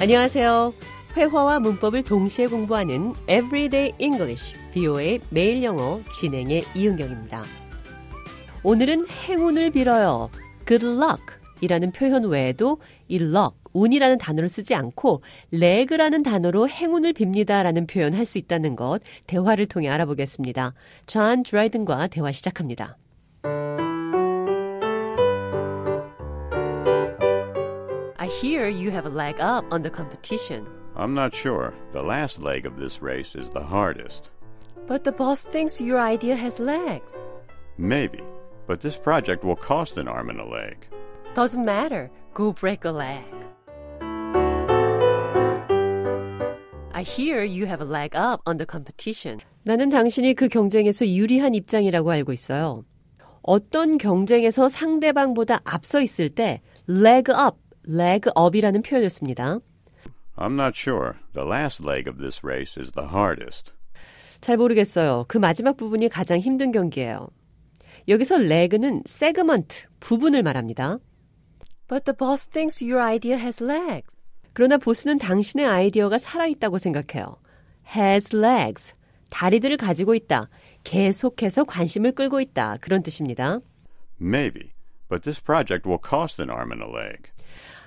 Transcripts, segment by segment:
안녕하세요. 회화와 문법을 동시에 공부하는 Everyday English, VOA 매일 영어 진행의 이은경입니다. 오늘은 행운을 빌어요. Good luck 이라는 표현 외에도 이 luck, 운이라는 단어를 쓰지 않고 leg라는 단어로 행운을 빕니다 라는 표현 할 수 있다는 것 대화를 통해 알아보겠습니다. 존 드라이든과 대화 시작합니다. I hear you have a leg up on the competition. I'm not sure. The last leg of this race is the hardest. But the boss thinks your idea has legs. Maybe. But this project will cost an arm and a leg. Doesn't matter. Go break a leg. I hear you have a leg up on the competition. 나는 당신이 그 경쟁에서 유리한 입장이라고 알고 있어요. 어떤 경쟁에서 상대방보다 앞서 있을 때 leg up, leg up이라는 표현을 씁니다. I'm not sure. The last leg of this race is the hardest. 잘 모르겠어요. 그 마지막 부분이 가장 힘든 경기예요. 여기서 leg는 segment, 부분을 말합니다. But the boss thinks your idea has legs. 그러나 보스는 당신의 아이디어가 살아있다고 생각해요. has legs. 다리들을 가지고 있다. 계속해서 관심을 끌고 있다. 그런 뜻입니다. Maybe. But this project will cost an arm and a leg.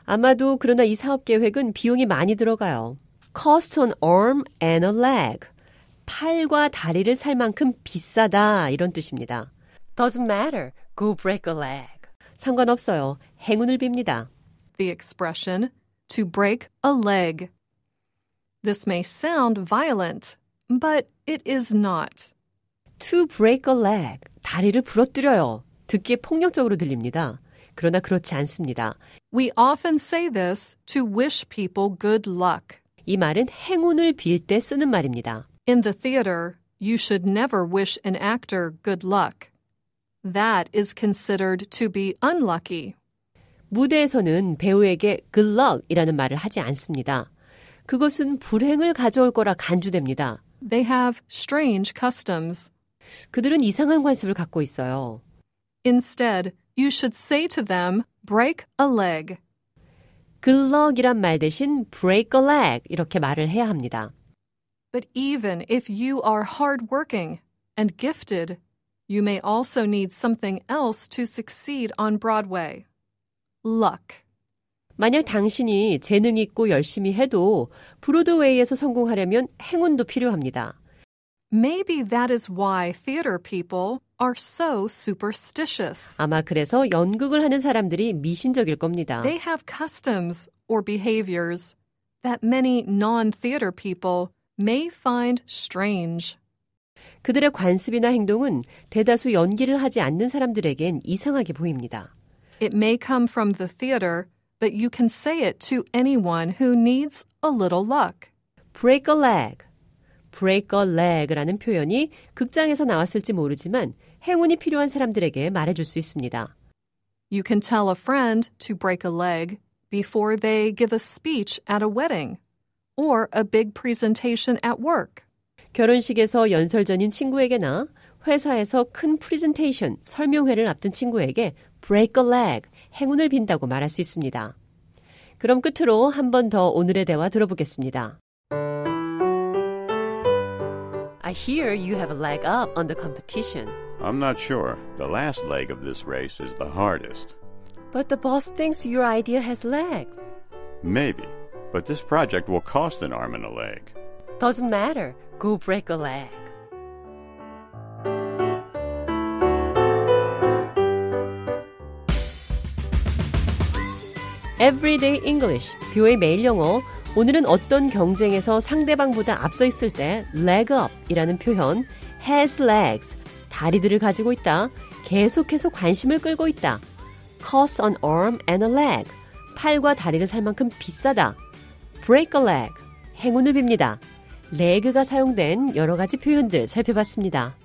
아마도 그러나 이 사업 계획은 비용이 많이 들어가요. cost an arm and a leg. 팔과 다리를 살 만큼 비싸다. 이런 뜻입니다. Doesn't matter. Go break a leg. 상관없어요. 행운을 빕니다. the expression to break a leg. This may sound violent, but it is not. To break a leg. 다리를 부러뜨려요. 듣기에 폭력적으로 들립니다. 그러나 그렇지 않습니다. We often say this to wish people good luck. 이 말은 행운을 빌 때 쓰는 말입니다. In the theater, you should never wish an actor good luck. That is considered to be unlucky. 무대에서는 배우에게 good luck이라는 말을 하지 않습니다. 그것은 불행을 가져올 거라 간주됩니다. They have strange customs. 그들은 이상한 관습을 갖고 있어요. Instead, you should say to them, break a leg. good luck이란 말 대신 break a leg 이렇게 말을 해야 합니다. But even if you are hardworking and gifted, you may also need something else to succeed on Broadway. Luck. 만약 당신이 재능 있고 열심히 해도 브로드웨이에서 성공하려면 행운도 필요합니다. Maybe that is why theater people are so superstitious. 아마 그래서 연극을 하는 사람들이 미신적일 겁니다. They have customs or behaviors that many non theater people may find strange. 그들의 관습이나 행동은 대다수 연기를 하지 않는 사람들에겐 이상하게 보입니다. It may come from the theater, but you can say it to anyone who needs a little luck. break a leg, break a leg라는 표현이 극장에서 나왔을지 모르지만 행운이 필요한 사람들에게 말해줄 수 있습니다. You can tell a friend to break a leg before they give a speech at a wedding or a big presentation at work. 결혼식에서 연설 전인 친구에게나 회사에서 큰 프리젠테이션, 설명회를 앞둔 친구에게 break a leg, 행운을 빈다고 말할 수 있습니다. 그럼 끝으로 한 번 더 오늘의 대화 들어보겠습니다. I hear you have a leg up on the competition. I'm not sure. The last leg of this race is the hardest. But the boss thinks your idea has legs. Maybe. But this project will cost an arm and a leg. Doesn't matter. Go break a leg. Everyday English, 뷰의 매일 영어. 오늘은 어떤 경쟁에서 상대방보다 앞서 있을 때 leg up이라는 표현, has legs, 다리들을 가지고 있다, 계속해서 관심을 끌고 있다, cost an arm and a leg, 팔과 다리를 살 만큼 비싸다, break a leg, 행운을 빕니다. 레그가 사용된 여러 가지 표현들 살펴봤습니다.